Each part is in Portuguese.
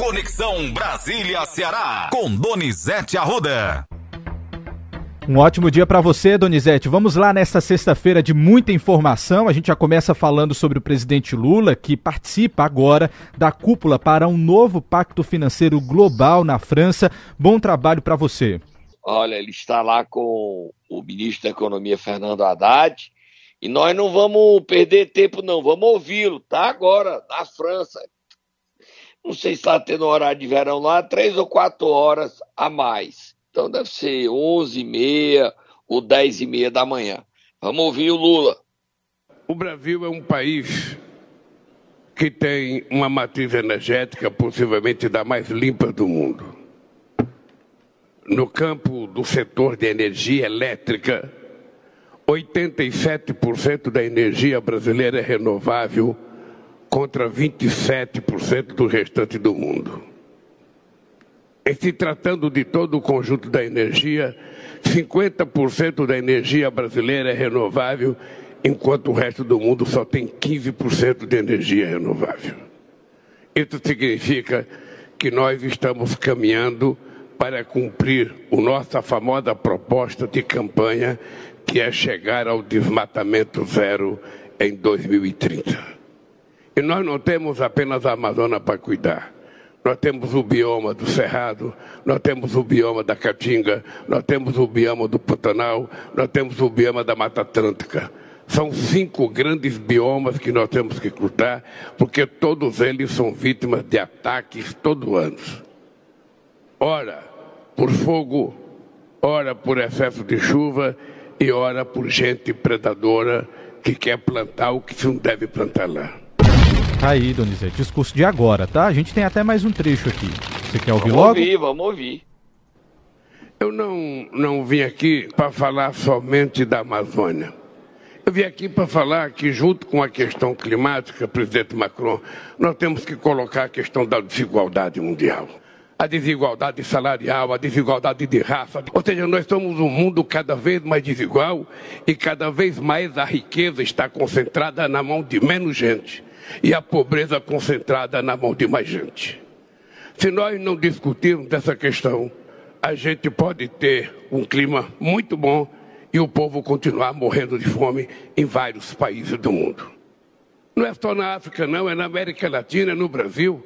Conexão Brasília-Ceará, com Donizete Arruda. Um ótimo dia para você, Donizete. Vamos lá nesta sexta-feira de muita informação. A gente já começa falando sobre o presidente Lula, que participa agora da cúpula para um novo pacto financeiro global na França. Bom trabalho para você. Olha, ele está lá com o ministro da Economia, Fernando Haddad, e nós não vamos perder tempo, não. Vamos ouvi-lo. Tá agora na França. Não sei se está tendo horário de verão lá, três ou quatro horas a mais. Então deve ser onze e meia ou dez e meia da manhã. Vamos ouvir o Lula. O Brasil é um país que tem uma matriz energética possivelmente da mais limpa do mundo. No campo do setor de energia elétrica, 87% da energia brasileira é renovável contra 27% do restante do mundo. Em se tratando de todo o conjunto da energia, 50% da energia brasileira é renovável, enquanto o resto do mundo só tem 15% de energia renovável. Isso significa que nós estamos caminhando para cumprir a nossa famosa proposta de campanha, que é chegar ao desmatamento zero em 2030. E nós não temos apenas a Amazônia para cuidar. Nós temos o bioma do Cerrado, nós temos o bioma da Caatinga, nós temos o bioma do Pantanal, nós temos o bioma da Mata Atlântica. São cinco grandes biomas que nós temos que lutar, porque todos eles são vítimas de ataques todo ano. Ora por fogo, ora por excesso de chuva e ora por gente predadora que quer plantar o que não deve plantar lá. Tá aí, Donizete, discurso de agora, tá? A gente tem até mais um trecho aqui. Você quer ouvir vamos logo? Vamos ouvir, vamos ouvir. Eu não, não vim aqui para falar somente da Amazônia. Eu vim aqui para falar que, junto com a questão climática, presidente Macron, nós temos que colocar a questão da desigualdade mundial. A desigualdade salarial, a desigualdade de raça. Ou seja, nós somos um mundo cada vez mais desigual e cada vez mais a riqueza está concentrada na mão de menos gente e a pobreza concentrada na mão de mais gente. Se nós não discutirmos essa questão, a gente pode ter um clima muito bom e o povo continuar morrendo de fome em vários países do mundo. Não é só na África, não, é na América Latina, é no Brasil.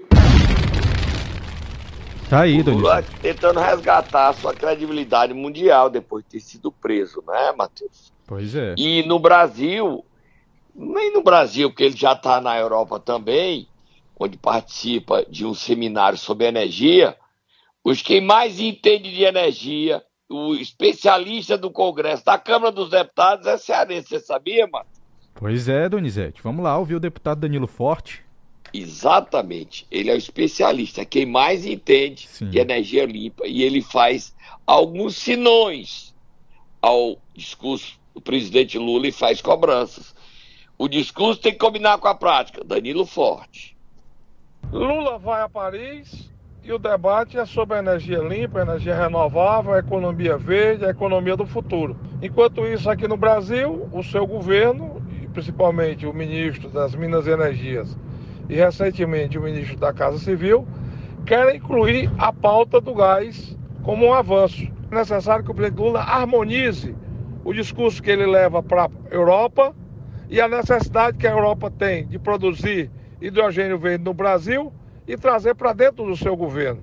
Tá aí, Lula tentando resgatar a sua credibilidade mundial depois de ter sido preso, né, Matheus? Pois é. E no Brasil, nem no Brasil, porque ele já está na Europa também, onde participa de um seminário sobre energia, os que mais entendem de energia, o especialista do Congresso, da Câmara dos Deputados, é cearense, você sabia, mano? Pois é, Donizete. Vamos lá ouvir o deputado Danilo Forte. Exatamente. Ele é o especialista, é quem mais entende Sim. de energia limpa. E ele faz alguns sinões ao discurso do presidente Lula e faz cobranças. O discurso tem que combinar com a prática. Danilo Forte. Lula vai a Paris e o debate é sobre energia limpa, energia renovável, economia verde, a economia do futuro. Enquanto isso, aqui no Brasil, o seu governo, e principalmente o ministro das Minas e Energias e recentemente o ministro da Casa Civil, querem incluir a pauta do gás como um avanço. É necessário que o presidente Lula harmonize o discurso que ele leva para a Europa e a necessidade que a Europa tem de produzir hidrogênio verde no Brasil e trazer para dentro do seu governo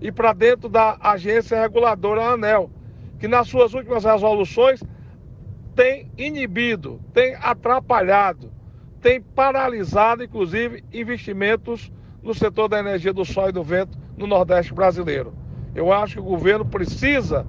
e para dentro da agência reguladora ANEL, que nas suas últimas resoluções tem inibido, tem atrapalhado, tem paralisado, inclusive, investimentos no setor da energia do sol e do vento no Nordeste brasileiro. Eu acho que o governo precisa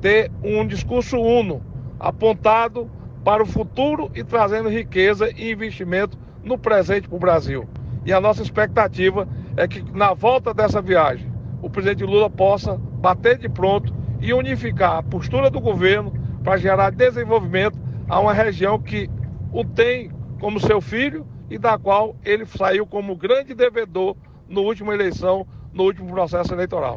ter um discurso uno, apontado para o futuro e trazendo riqueza e investimento no presente para o Brasil. E a nossa expectativa é que na volta dessa viagem, o presidente Lula possa bater de pronto e unificar a postura do governo para gerar desenvolvimento a uma região que o tem como seu filho e da qual ele saiu como grande devedor na última eleição, no último processo eleitoral.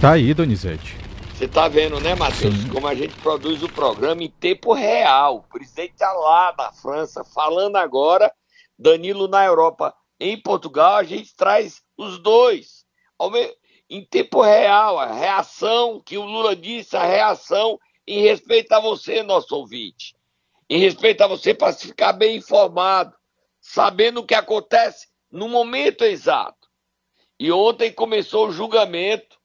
Tá aí, Donizete. Você tá vendo, né, Matheus, como a gente produz o programa em tempo real. O presidente tá lá na França falando agora, Danilo na Europa. Em Portugal, a gente traz os dois. em tempo real, a reação que o Lula disse, a reação em respeito a você, nosso ouvinte, em respeito a você para ficar bem informado, sabendo o que acontece no momento exato. E ontem começou o julgamento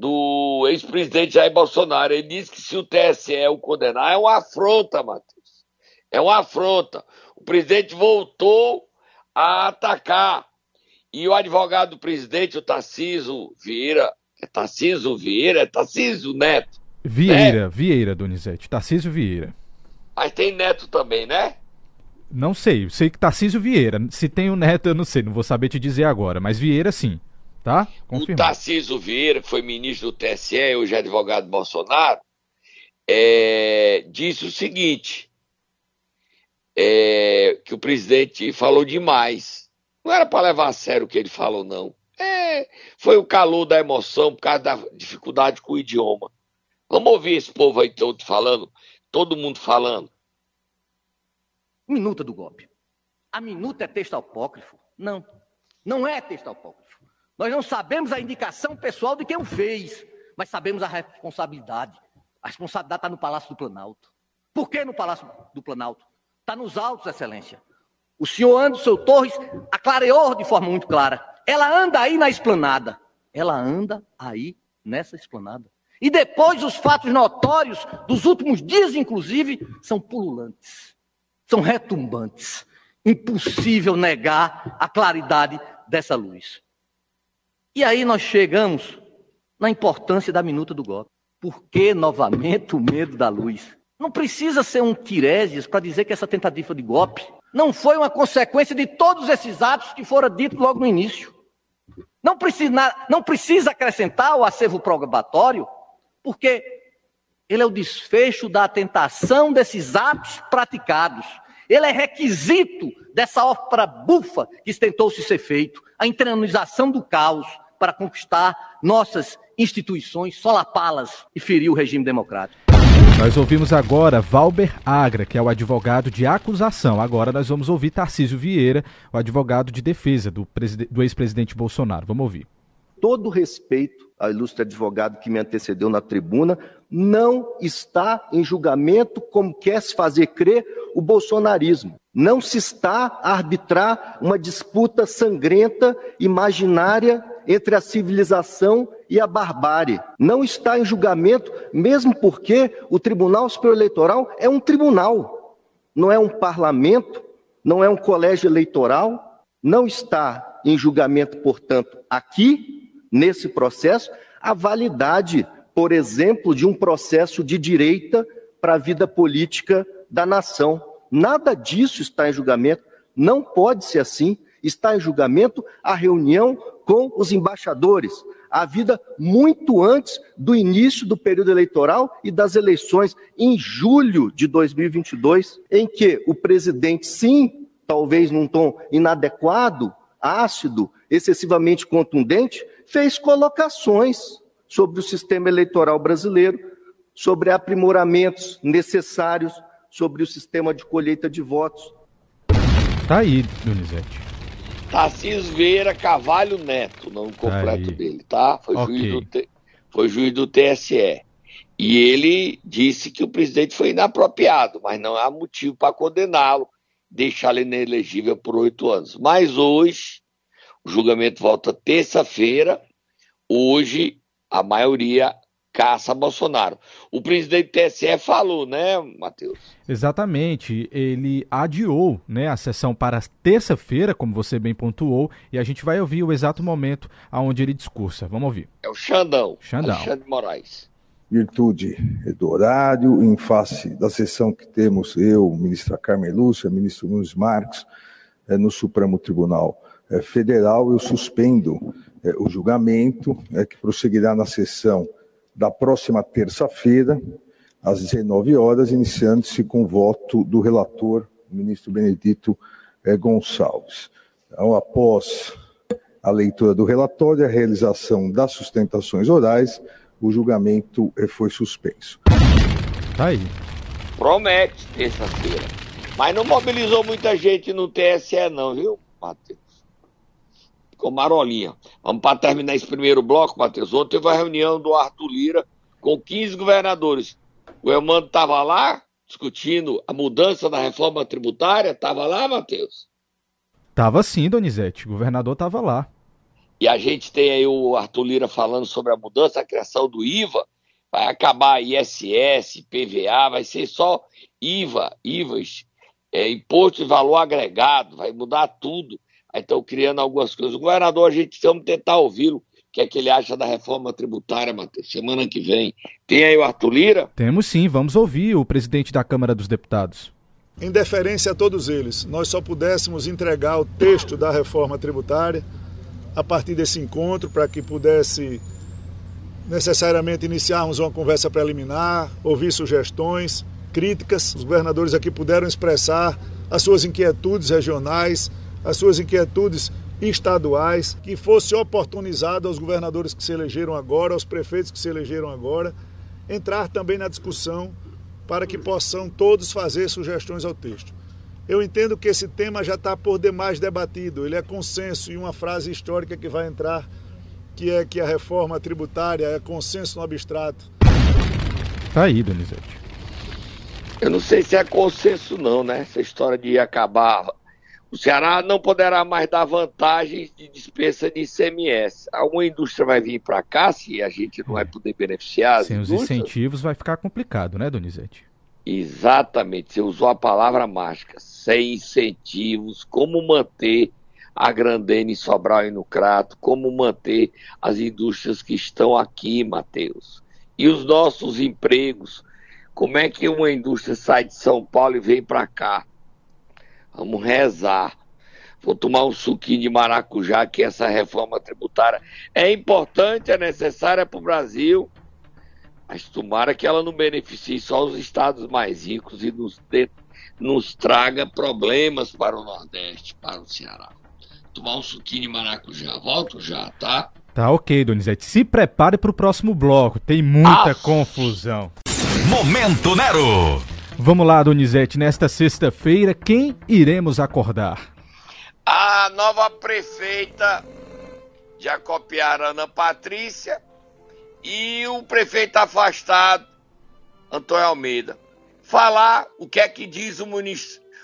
do ex-presidente Jair Bolsonaro. Ele disse que se o TSE o condenar, é uma afronta, Matheus. É uma afronta. O presidente voltou a atacar. E o advogado do presidente, o Tarciso Vieira, é Tarciso Vieira, é Tarciso Neto. Vieira, né? Vieira, Donizete, Tarciso Vieira. Mas tem neto também, né? Não sei, sei que Tarcísio Vieira. Se tem o um neto, eu não sei, não vou saber te dizer agora, mas Vieira sim, tá? Confirmado. O Tarcísio Vieira, que foi ministro do TSE, hoje é advogado de Bolsonaro, é, disse o seguinte: é, que o presidente falou demais. Não era para levar a sério o que ele falou, não. É, foi o calor da emoção por causa da dificuldade com o idioma. Vamos ouvir esse povo aí todo falando, todo mundo falando. Minuta do golpe. A minuta é texto apócrifo? Não, não é texto apócrifo. Nós não sabemos a indicação pessoal de quem o fez, mas sabemos a responsabilidade. A responsabilidade está no Palácio do Planalto. Por que no Palácio do Planalto? Está nos autos, Excelência. O senhor Anderson Torres aclareou de forma muito clara. Ela anda aí na esplanada. Ela anda aí nessa esplanada. E depois os fatos notórios dos últimos dias, inclusive, são pululantes são retumbantes. Impossível negar a claridade dessa luz. E aí nós chegamos na importância da minuta do golpe. Por que novamente o medo da luz? Não precisa ser um Tiresias para dizer que essa tentativa de golpe não foi uma consequência de todos esses atos que foram ditos logo no início. Não precisa, não precisa acrescentar o acervo probatório, porque ele é o desfecho da tentação desses atos praticados. Ele é requisito dessa ópera bufa que tentou-se ser feito, a internalização do caos para conquistar nossas instituições, solapá-las e ferir o regime democrático. Nós ouvimos agora Valber Agra, que é o advogado de acusação. Agora nós vamos ouvir Tarcísio Vieira, o advogado de defesa do, do ex-presidente Bolsonaro. Vamos ouvir. Todo respeito ao ilustre advogado que me antecedeu na tribuna, não está em julgamento como quer se fazer crer o bolsonarismo. Não se está a arbitrar uma disputa sangrenta, imaginária entre a civilização e a barbárie. Não está em julgamento, mesmo porque o Tribunal Superior Eleitoral é um tribunal, não é um parlamento, não é um colégio eleitoral. Não está em julgamento, portanto, aqui, nesse processo, a validade por exemplo, de um processo de direita para a vida política da nação. Nada disso está em julgamento, não pode ser assim. Está em julgamento a reunião com os embaixadores, a vida muito antes do início do período eleitoral e das eleições em julho de 2022, em que o presidente, sim, talvez num tom inadequado, ácido, excessivamente contundente, fez colocações sobre o sistema eleitoral brasileiro, sobre aprimoramentos necessários sobre o sistema de colheita de votos. Tá aí, Donizete. Tarcísio Vieira Cavalho Neto, o nome tá completo dele, tá? Foi, okay. juiz do, foi juiz do TSE. E ele disse que o presidente foi inapropriado, mas não há motivo para condená-lo, deixá-lo inelegível por oito anos. Mas hoje, o julgamento volta terça-feira. Hoje, a maioria caça Bolsonaro. O presidente do TSE falou, né, Matheus? Exatamente. Ele adiou né, a sessão para terça-feira, como você bem pontuou, e a gente vai ouvir o exato momento aonde ele discursa. Vamos ouvir. É o Xandão. Xandão. Alexandre Moraes. Virtude do horário, em face da sessão que temos eu, ministra Carmen Lúcia, ministro Nunes Marques, é, no Supremo Tribunal é, Federal, eu suspendo é, o julgamento, é, que prosseguirá na sessão da próxima terça-feira, às 19 horas, iniciando-se com o voto do relator, o ministro Benedito é, Gonçalves. Então, após a leitura do relatório e a realização das sustentações orais, o julgamento é, foi suspenso. Tá aí. Promete terça-feira. Mas não mobilizou muita gente no TSE, não, viu, Matheus? Ficou marolinha. Vamos para terminar esse primeiro bloco, Matheus. Ontem teve uma reunião do Arthur Lira com 15 governadores. O Elmando estava lá discutindo a mudança da reforma tributária. Estava lá, Matheus? Tava sim, Donizete. O governador estava lá. E a gente tem aí o Arthur Lira falando sobre a mudança, a criação do IVA. Vai acabar ISS, PVA, vai ser só IVA, IVAs, é, imposto de valor agregado, vai mudar tudo. Aí estão criando algumas coisas. O governador, a gente vamos tentar ouvi-lo, o que é que ele acha da reforma tributária, Matheus, semana que vem. Tem aí o Arthur Lira? Temos sim, vamos ouvir o presidente da Câmara dos Deputados. Em deferência a todos eles, nós só pudéssemos entregar o texto da reforma tributária a partir desse encontro para que pudesse necessariamente iniciarmos uma conversa preliminar, ouvir sugestões, críticas. Os governadores aqui puderam expressar as suas inquietudes regionais, as suas inquietudes estaduais, que fosse oportunizado aos governadores que se elegeram agora, aos prefeitos que se elegeram agora, entrar também na discussão para que possam todos fazer sugestões ao texto. Eu entendo que esse tema já está por demais debatido, ele é consenso e uma frase histórica que vai entrar, que é que a reforma tributária é consenso no abstrato. Tá aí, Donizete. Eu não sei se é consenso não, né? Essa história de acabar. O Ceará não poderá mais dar vantagens de dispensa de ICMS. Alguma indústria vai vir para cá se a gente não vai poder beneficiar? Sem os incentivos vai ficar complicado, né, Donizete? Exatamente, você usou a palavra mágica. Sem incentivos, como manter a Grandene, Sobral e no Crato, como manter as indústrias que estão aqui, Matheus. E os nossos empregos, como é que uma indústria sai de São Paulo e vem para cá? Vamos rezar. Vou tomar um suquinho de maracujá, que essa reforma tributária é importante, é necessária para o Brasil, mas tomara que ela não beneficie só os estados mais ricos e nos, de, nos traga problemas para o Nordeste, para o Ceará. Tomar um suquinho de maracujá. Volto já, tá? Tá ok, Donizete. Se prepare para o próximo bloco. Tem muita ah. confusão. Momento Nero. Vamos lá, Donizete. Nesta sexta-feira, quem iremos acordar? A nova prefeita de Acopiara, Ana Patrícia, e o prefeito afastado, Antônio Almeida. Falar o que é que diz o,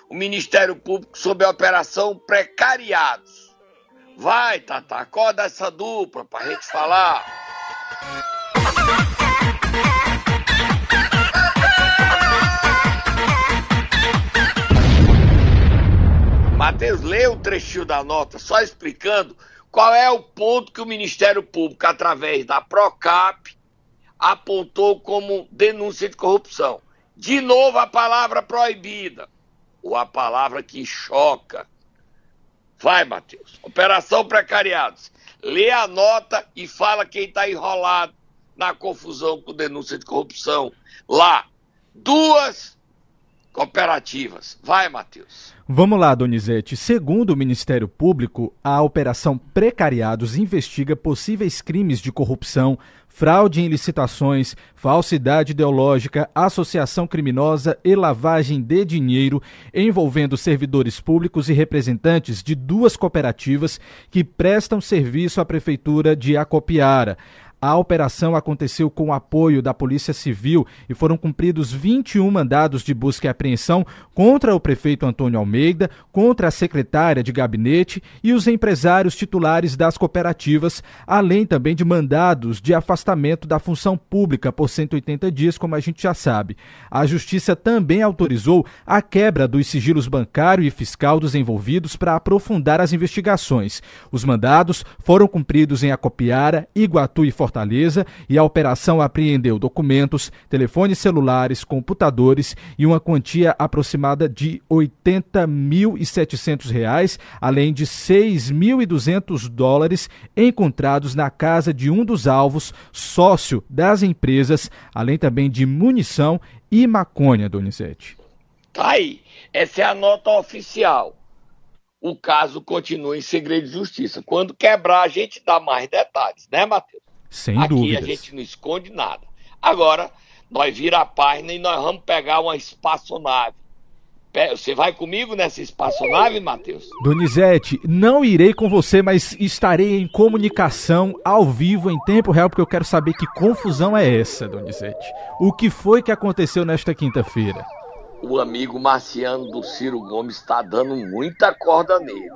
o Ministério Público sobre a Operação Precariados. Vai, Tata, acorda essa dupla pra gente falar. Matheus, lê o trechinho da nota, só explicando qual é o ponto que o Ministério Público, através da PROCAP, apontou como denúncia de corrupção. De novo, a palavra proibida, ou a palavra que choca. Vai, Matheus. Operação Precariados. Lê a nota e fala quem está enrolado na confusão com denúncia de corrupção. Lá, duas cooperativas. Vai, Matheus. Vamos lá, Donizete. Segundo o Ministério Público, a Operação Precariados investiga possíveis crimes de corrupção, fraude em licitações, falsidade ideológica, associação criminosa e lavagem de dinheiro envolvendo servidores públicos e representantes de duas cooperativas que prestam serviço à Prefeitura de Acopiara. A operação aconteceu com o apoio da Polícia Civil e foram cumpridos 21 mandados de busca e apreensão contra o prefeito Antônio Almeida, contra a secretária de gabinete e os empresários titulares das cooperativas, além também de mandados de afastamento da função pública por 180 dias, como a gente já sabe. A Justiça também autorizou a quebra dos sigilos bancário e fiscal dos envolvidos para aprofundar as investigações. Os mandados foram cumpridos em Acopiara, Iguatu e Fortaleza Fortaleza e a operação apreendeu documentos, telefones celulares, computadores e uma quantia aproximada de R$ 80.700, além de 6.200 dólares encontrados na casa de um dos alvos, sócio das empresas, além também de munição e maconha, Donizete. Tá aí. Essa é a nota oficial. O caso continua em segredo de justiça. Quando quebrar, a gente dá mais detalhes, né, Matheus? Sem Aqui dúvidas. a gente não esconde nada. Agora, nós vira a página e nós vamos pegar uma espaçonave Você vai comigo nessa espaçonave, Matheus? Donizete, não irei com você, mas estarei em comunicação ao vivo, em tempo real, porque eu quero saber que confusão é essa, Donizete. O que foi que aconteceu nesta quinta-feira? O amigo Marciano do Ciro Gomes está dando muita corda nele.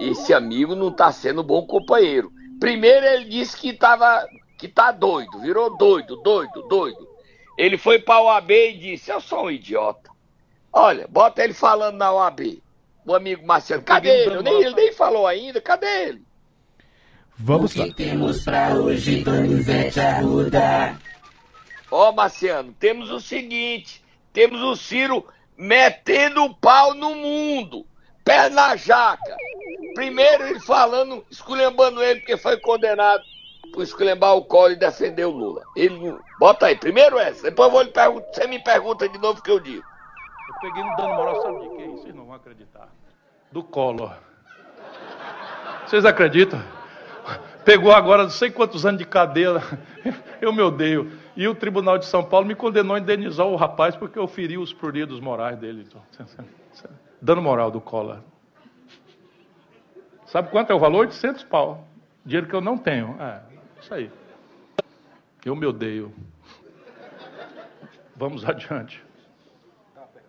Esse amigo não está sendo bom companheiro. Primeiro ele disse que tava, que tá doido, virou doido, doido, doido. Ele foi para o AB e disse: Eu sou um idiota. Olha, bota ele falando na OAB. O amigo Marciano. Cadê ele? Nem, ele nem falou ainda. Cadê ele? Vamos lá. O que temos pra hoje, Donizete Arruda? Ó, oh, Marciano, temos o seguinte. Temos o Ciro metendo o pau no mundo. Pé na jaca. Primeiro ele falando, esculhambando ele porque foi condenado por esculhambar o colo e defender o Lula. Ele Bota aí, primeiro essa. Depois vou lhe perguntar, você me pergunta de novo o que eu digo. Eu peguei um dano moral, sabe de quem? Vocês não vão acreditar. Do Collor. Vocês acreditam? Pegou agora não sei quantos anos de cadeia. Eu me odeio. E o Tribunal de São Paulo me condenou a indenizar o rapaz porque eu feri os pruridos morais dele. Dano moral do Collor. Sabe quanto é o valor? 800 pau. Dinheiro que eu não tenho. É, isso aí. Eu me odeio. Vamos adiante.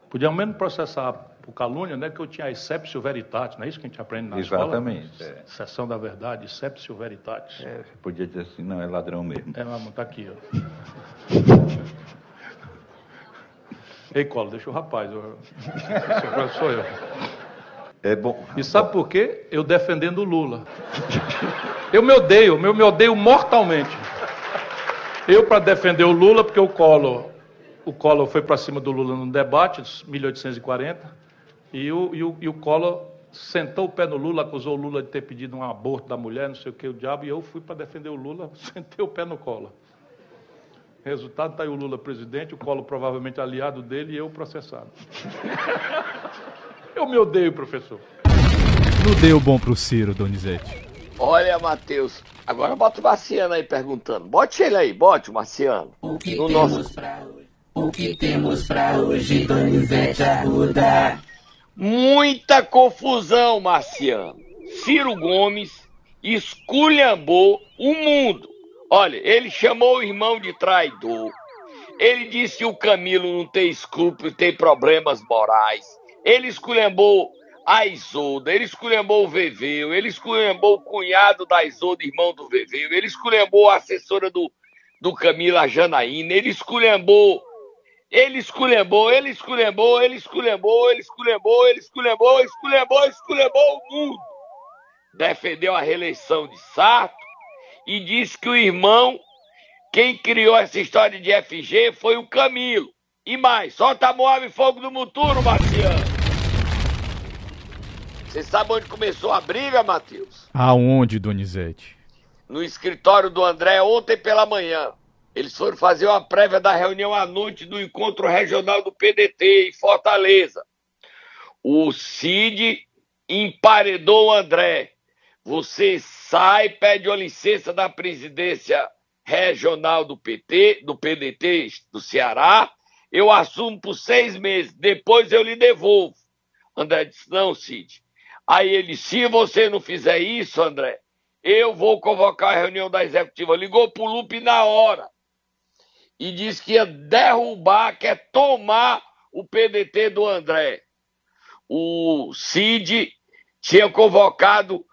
Podia ao menos processar por calúnia, né? Que eu tinha exceptio veritatis, não é isso que a gente aprende na Exatamente, escola? Exatamente. É. Sessão da verdade, exceptio veritatis. É, podia dizer assim, não, é ladrão mesmo. É, mas está aqui, ó. Ei, Colo, deixa o rapaz. Eu... sou eu. É bom. E sabe por quê? Eu defendendo o Lula. Eu me odeio, eu me odeio mortalmente. Eu para defender o Lula, porque o Collor o Collor foi para cima do Lula no debate, 1840, e o, e, o, e o Collor sentou o pé no Lula, acusou o Lula de ter pedido um aborto da mulher, não sei o que, o diabo, e eu fui para defender o Lula, sentei o pé no Collor. Resultado, está aí o Lula presidente, o Collor provavelmente aliado dele e eu processado. eu me odeio, professor. Não deu bom para o Ciro, Donizete. Olha, Matheus, agora bota o Marciano aí perguntando. Bote ele aí, bote o Marciano. O que no temos nosso... pra hoje? O que temos pra hoje, Donizete Arruda? Muita confusão, Marciano. Ciro Gomes esculhambou o mundo. Olha, ele chamou o irmão de traidor. Ele disse que o Camilo não tem escrúpulos, tem problemas morais. Ele esculhambou a Isolda, ele esculhambou o Veveu, ele esculhambou o cunhado da Isolda, irmão do Veveu, ele esculhambou a assessora do, do Camilo, a Janaína, ele esculhambou ele esculhambou, ele esculhambou, ele esculhambou, ele esculhambou, ele esculhambou, esculhambou, esculhambou o mundo. Defendeu a reeleição de Sarto e disse que o irmão, quem criou essa história de FG foi o Camilo. E mais, solta a Moab e Fogo do Muturo, Marciano. Você sabe onde começou a briga, Matheus? Aonde, Donizete? No escritório do André ontem pela manhã. Eles foram fazer uma prévia da reunião à noite do encontro regional do PDT em Fortaleza. O Cid emparedou o André. Você sai, pede uma licença da presidência regional do PT, do PDT do Ceará. Eu assumo por seis meses. Depois eu lhe devolvo. André disse: Não, Cid. Aí ele, se você não fizer isso, André, eu vou convocar a reunião da executiva. Ligou pro Lupe na hora e disse que ia derrubar, quer tomar o PDT do André. O Cid tinha convocado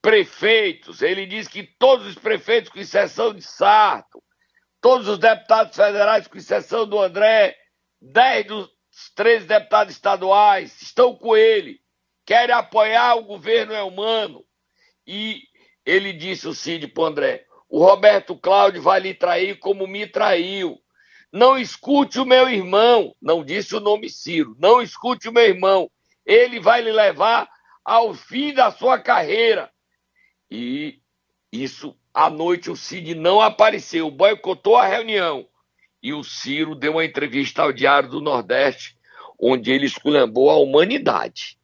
prefeitos, ele disse que todos os prefeitos, com exceção de Sarto, todos os deputados federais, com exceção do André, dez dos três deputados estaduais estão com ele, querem apoiar o governo é humano. E ele disse o Cid para André: o Roberto Cláudio vai lhe trair como me traiu. Não escute o meu irmão, não disse o nome Ciro, não escute o meu irmão. Ele vai lhe levar ao fim da sua carreira. E isso, à noite, o Cid não apareceu, boicotou a reunião. E o Ciro deu uma entrevista ao Diário do Nordeste, onde ele esculhambou a humanidade.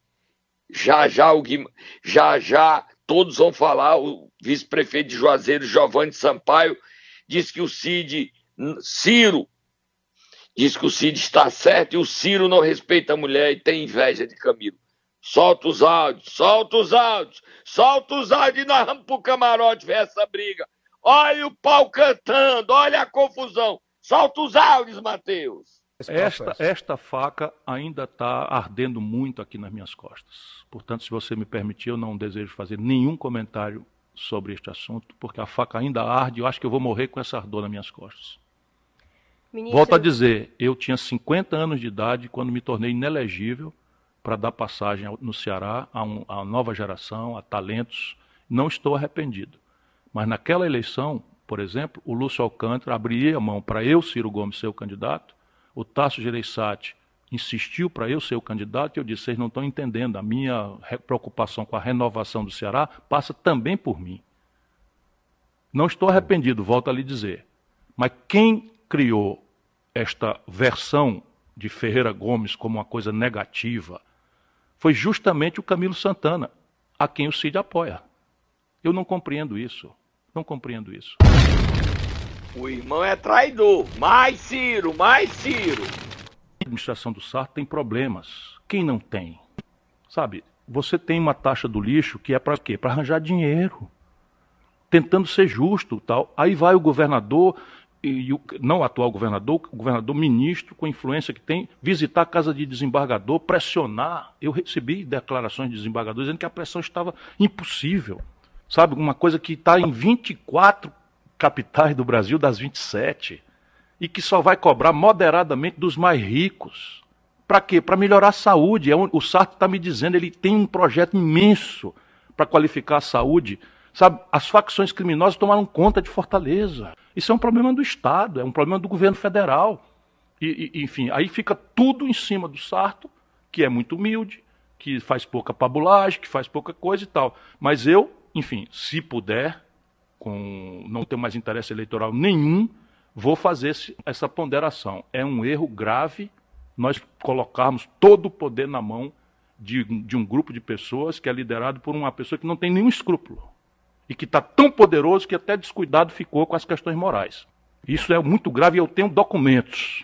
Já já, o Guim... já já todos vão falar, o vice-prefeito de Juazeiro, Giovanni Sampaio, disse que o Cid, Ciro, diz que o Cid está certo e o Ciro não respeita a mulher e tem inveja de Camilo. Solta os áudios, solta os áudios, solta os áudios e nós vamos pro camarote ver essa briga. Olha o pau cantando, olha a confusão. Solta os áudios, Matheus. Esta, esta faca ainda está ardendo muito aqui nas minhas costas. Portanto, se você me permitir, eu não desejo fazer nenhum comentário sobre este assunto, porque a faca ainda arde e eu acho que eu vou morrer com essa ardor nas minhas costas. Ministro, Volto a dizer, eu tinha 50 anos de idade quando me tornei inelegível para dar passagem no Ceará a, um- a nova geração, a talentos. Não estou arrependido. Mas naquela eleição, por exemplo, o Lúcio Alcântara abriria a mão para eu, Ciro Gomes, ser o candidato. O Tasso Gereissati insistiu para eu ser o candidato e eu disse: vocês não estão entendendo. A minha re- preocupação com a renovação do Ceará passa também por mim. Não estou arrependido, volto a lhe dizer. Mas quem criou esta versão de Ferreira Gomes como uma coisa negativa foi justamente o Camilo Santana, a quem o Cid apoia. Eu não compreendo isso. Não compreendo isso. O irmão é traidor. Mais Ciro, mais Ciro. A administração do Sarto tem problemas. Quem não tem? Sabe, você tem uma taxa do lixo que é para quê? Para arranjar dinheiro. Tentando ser justo, tal. Aí vai o governador e o, não atual governador, o governador ministro com a influência que tem, visitar a casa de desembargador, pressionar. Eu recebi declarações de desembargadores dizendo que a pressão estava impossível. Sabe, uma coisa que está em 24 capitais do Brasil das 27 e que só vai cobrar moderadamente dos mais ricos. Para quê? Para melhorar a saúde. É O Sarto está me dizendo, ele tem um projeto imenso para qualificar a saúde. Sabe, as facções criminosas tomaram conta de Fortaleza. Isso é um problema do Estado, é um problema do governo federal. E, e, enfim, aí fica tudo em cima do Sarto, que é muito humilde, que faz pouca pabulagem, que faz pouca coisa e tal. Mas eu, enfim, se puder, com não ter mais interesse eleitoral nenhum, vou fazer esse- essa ponderação. É um erro grave nós colocarmos todo o poder na mão de, de um grupo de pessoas que é liderado por uma pessoa que não tem nenhum escrúpulo e que está tão poderoso que até descuidado ficou com as questões morais. Isso é muito grave e eu tenho documentos.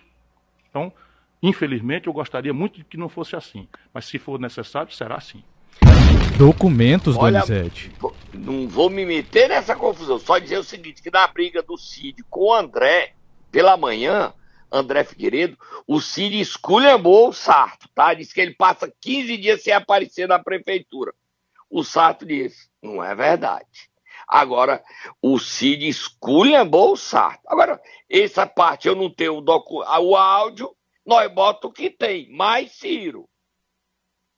Então, infelizmente, eu gostaria muito de que não fosse assim. Mas se for necessário, será assim. Documentos, Olha, Donizete. Não vou me meter nessa confusão. Só dizer o seguinte: que na briga do Cid com o André, pela manhã, André Figueiredo, o Cid esculhambou o Sarto, tá? Diz que ele passa 15 dias sem aparecer na prefeitura. O Sarto disse: não é verdade. Agora, o Cid esculhambou o Sarto. Agora, essa parte eu não tenho o, docu... ah, o áudio, nós bota o que tem, mais Ciro.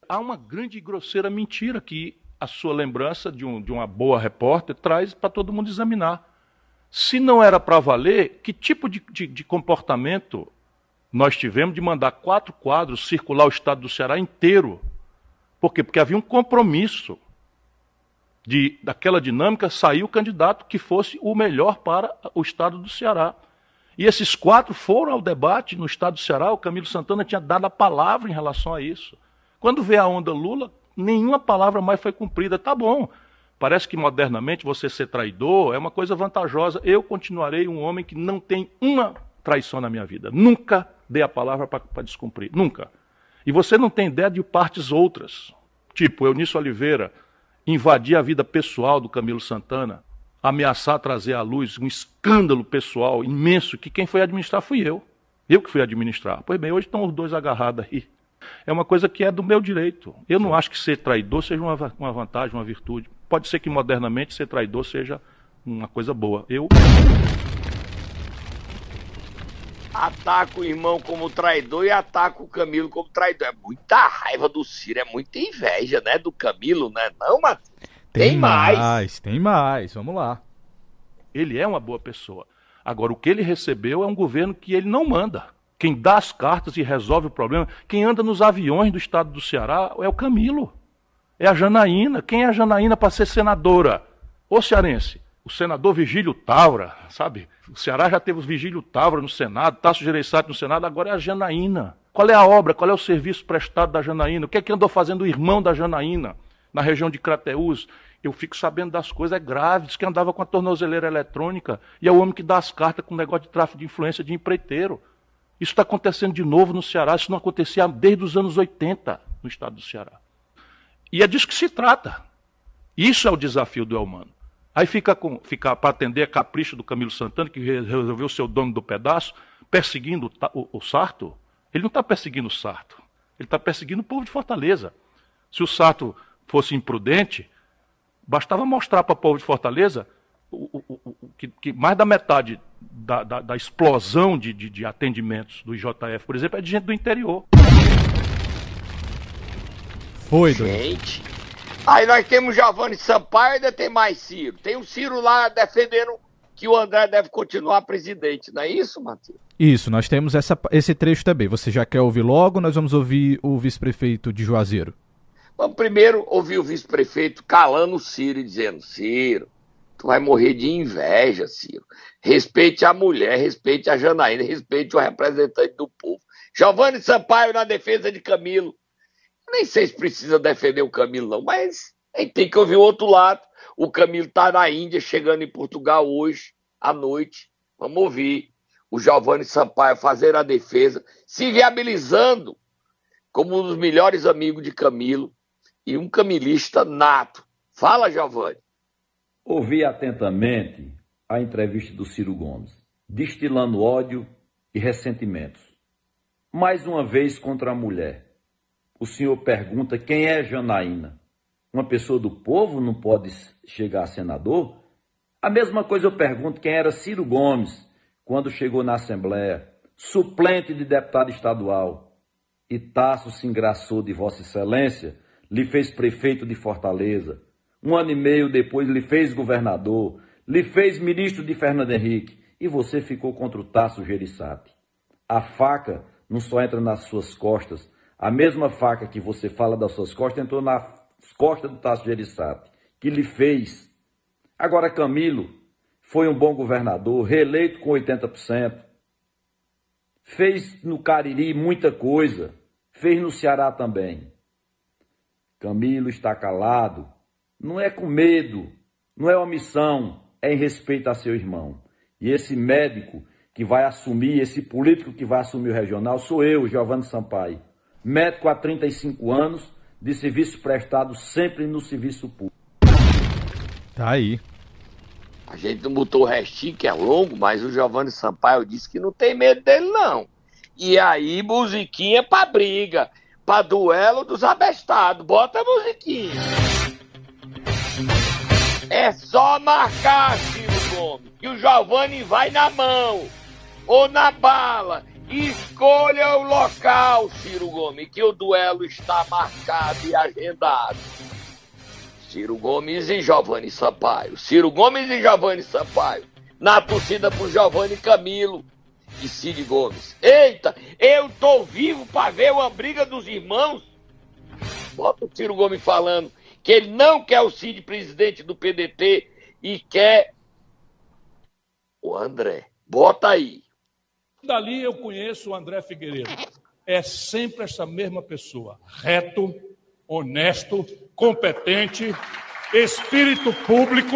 Há uma grande e grosseira mentira que a sua lembrança de, um- de uma boa repórter traz para todo mundo examinar. Se não era para valer, que tipo de, de- de comportamento nós tivemos de mandar quatro quadros circular o estado do Ceará inteiro? Por quê? Porque havia um compromisso de daquela dinâmica sair o candidato que fosse o melhor para o estado do Ceará. E esses quatro foram ao debate no estado do Ceará. O Camilo Santana tinha dado a palavra em relação a isso. Quando vê a onda Lula, nenhuma palavra mais foi cumprida. Tá bom. Parece que modernamente você ser traidor é uma coisa vantajosa. Eu continuarei um homem que não tem uma traição na minha vida. Nunca dei a palavra para descumprir. Nunca. E você não tem ideia de partes outras. Tipo, Eunício Oliveira invadir a vida pessoal do Camilo Santana, ameaçar trazer à luz um escândalo pessoal imenso que quem foi administrar fui eu. Eu que fui administrar. Pois bem, hoje estão os dois agarrados aí. É uma coisa que é do meu direito. Eu não acho que ser traidor seja uma, uma vantagem, uma virtude. Pode ser que modernamente ser traidor seja uma coisa boa. Eu Ataca o irmão como traidor e ataca o Camilo como traidor. É muita raiva do Ciro, é muita inveja, né? Do Camilo, né? Não, mas tem mais. tem mais. Vamos lá. Ele é uma boa pessoa. Agora, o que ele recebeu é um governo que ele não manda. Quem dá as cartas e resolve o problema, quem anda nos aviões do estado do Ceará é o Camilo. É a Janaína. Quem é a Janaína para ser senadora? Ô cearense, o senador Vigílio Tavra, sabe? O Ceará já teve o Vigílio Tavra no Senado, Tasso Gereissati no Senado, agora é a Janaína. Qual é a obra, qual é o serviço prestado da Janaína? O que é que andou fazendo o irmão da Janaína na região de Crateús? Eu fico sabendo das coisas, é grave, diz que andava com a tornozeleira eletrônica e é o homem que dá as cartas com o negócio de tráfico de influência de empreiteiro. Isso está acontecendo de novo no Ceará, isso não acontecia desde os anos 80 no estado do Ceará. E é disso que se trata. Isso é o desafio do Elmano. Aí fica, com, fica para atender a capricho do Camilo Santana, que resolveu ser o dono do pedaço, perseguindo o, o, o Sarto. Ele não está perseguindo o Sarto. Ele está perseguindo o povo de Fortaleza. Se o Sarto fosse imprudente, bastava mostrar para o povo de Fortaleza o, o, que, que, mais da metade da, da, da explosão de, de, de, atendimentos do IJF, por exemplo, é de gente do interior. Foi, Gente. Aí nós temos Giovanni Sampaio e ainda tem mais Ciro. Tem o Ciro lá defendendo que o André deve continuar presidente, não é isso, Matheus? Isso, nós temos essa, esse trecho também. Você já quer ouvir logo? Nós vamos ouvir o vice-prefeito de Juazeiro. Vamos primeiro ouvir o vice-prefeito calando o Ciro e dizendo: Ciro, tu vai morrer de inveja, Ciro. Respeite a mulher, respeite a Janaína, respeite o representante do povo. Giovanni Sampaio na defesa de Camilo. Nem sei se precisa defender o Camilo, não, mas tem que ouvir o outro lado. O Camilo está na Índia, chegando em Portugal hoje, à noite. Vamos ouvir o Giovanni Sampaio fazer a defesa, se viabilizando como um dos melhores amigos de Camilo e um camilista nato. Fala, Giovanni. Ouvi atentamente a entrevista do Ciro Gomes, destilando ódio e ressentimentos. Mais uma vez contra a mulher. O senhor pergunta quem é Janaína. Uma pessoa do povo não pode chegar a senador? A mesma coisa eu pergunto quem era Ciro Gomes quando chegou na Assembleia, suplente de deputado estadual. E Tasso se engraçou de Vossa Excelência, lhe fez prefeito de Fortaleza um ano e meio depois lhe fez governador, lhe fez ministro de Fernando Henrique e você ficou contra o Tasso Gerissati. A faca não só entra nas suas costas, a mesma faca que você fala das suas costas entrou nas costas do Tasso Gerissati, que lhe fez. Agora Camilo foi um bom governador, reeleito com 80%. Fez no Cariri muita coisa, fez no Ceará também. Camilo está calado, não é com medo, não é omissão, é em respeito a seu irmão. E esse médico que vai assumir, esse político que vai assumir o regional, sou eu, Giovanni Sampaio. Médico há 35 anos, de serviço prestado sempre no serviço público. Tá aí. A gente não botou o restinho que é longo, mas o Giovanni Sampaio disse que não tem medo dele, não. E aí, musiquinha pra briga, pra duelo dos abestados. Bota a musiquinha. É só marcar, Ciro Gomes, que o Giovanni vai na mão ou na bala. Escolha o local, Ciro Gomes, que o duelo está marcado e agendado. Ciro Gomes e Giovanni Sampaio. Ciro Gomes e Giovanni Sampaio. Na torcida pro Giovanni Camilo e Ciro Gomes. Eita, eu tô vivo para ver uma briga dos irmãos. Bota o Ciro Gomes falando que ele não quer o Cid presidente do PDT e quer o André. Bota aí. Dali eu conheço o André Figueiredo. É sempre essa mesma pessoa. Reto, honesto, competente, espírito público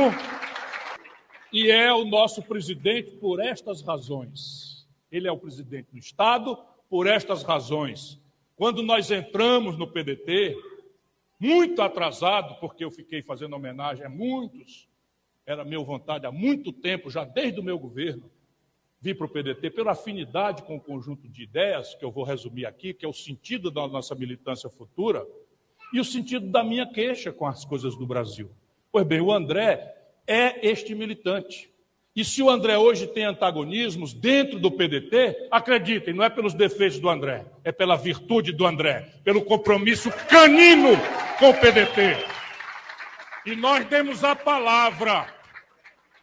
e é o nosso presidente por estas razões. Ele é o presidente do Estado por estas razões. Quando nós entramos no PDT, muito atrasado, porque eu fiquei fazendo homenagem a muitos, era meu vontade há muito tempo, já desde o meu governo, vir para o PDT pela afinidade com o conjunto de ideias, que eu vou resumir aqui, que é o sentido da nossa militância futura, e o sentido da minha queixa com as coisas do Brasil. Pois bem, o André é este militante. E se o André hoje tem antagonismos dentro do PDT, acreditem, não é pelos defeitos do André, é pela virtude do André, pelo compromisso canino com o PDT. E nós demos a palavra,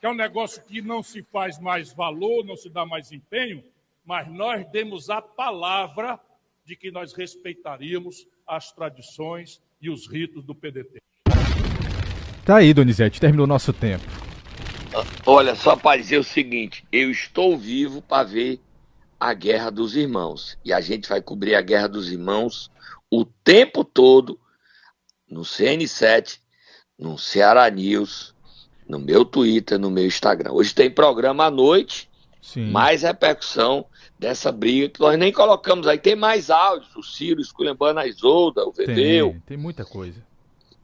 que é um negócio que não se faz mais valor, não se dá mais empenho, mas nós demos a palavra de que nós respeitaríamos as tradições e os ritos do PDT. Tá aí, Donizete, terminou o nosso tempo. Olha, só para dizer o seguinte: eu estou vivo para ver a Guerra dos Irmãos. E a gente vai cobrir a Guerra dos Irmãos o tempo todo no CN7, no Ceará News, no meu Twitter, no meu Instagram. Hoje tem programa à noite Sim. Mais repercussão dessa briga que nós nem colocamos aí. Tem mais áudios, o Ciro esculhambando a Isolda, o Vedeu. Tem, tem muita coisa.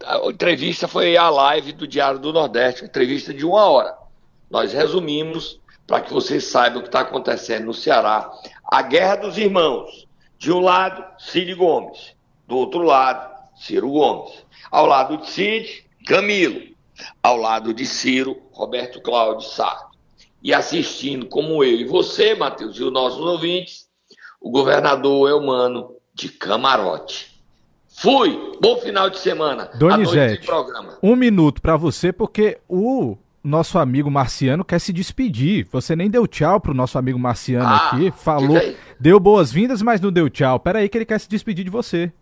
A entrevista foi a live do Diário do Nordeste, entrevista de uma hora. Nós resumimos para que vocês saibam o que está acontecendo no Ceará. A guerra dos irmãos. De um lado, Cid Gomes. Do outro lado, Ciro Gomes. Ao lado de Cid, Camilo. Ao lado de Ciro, Roberto Cláudio Sarto. E assistindo, como eu e você, Matheus, e os nossos ouvintes, o governador Elmano de Camarote. Fui! Bom final de semana. Donizete, um minuto pra você, porque o nosso amigo Marciano quer se despedir. Você nem deu tchau pro nosso amigo Marciano Ah, aqui. Falou, deu boas-vindas, mas não deu tchau. Pera aí que ele quer se despedir de você.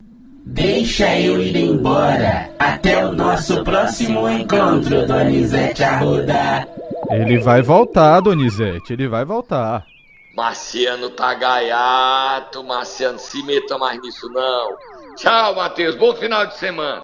Deixa eu ir embora. Até o nosso próximo encontro, Donizete Arruda. Ele vai voltar, Donizete, ele vai voltar. Marciano tá gaiato, Marciano, se meta mais nisso não. Tchau, Matheus. Bom final de semana.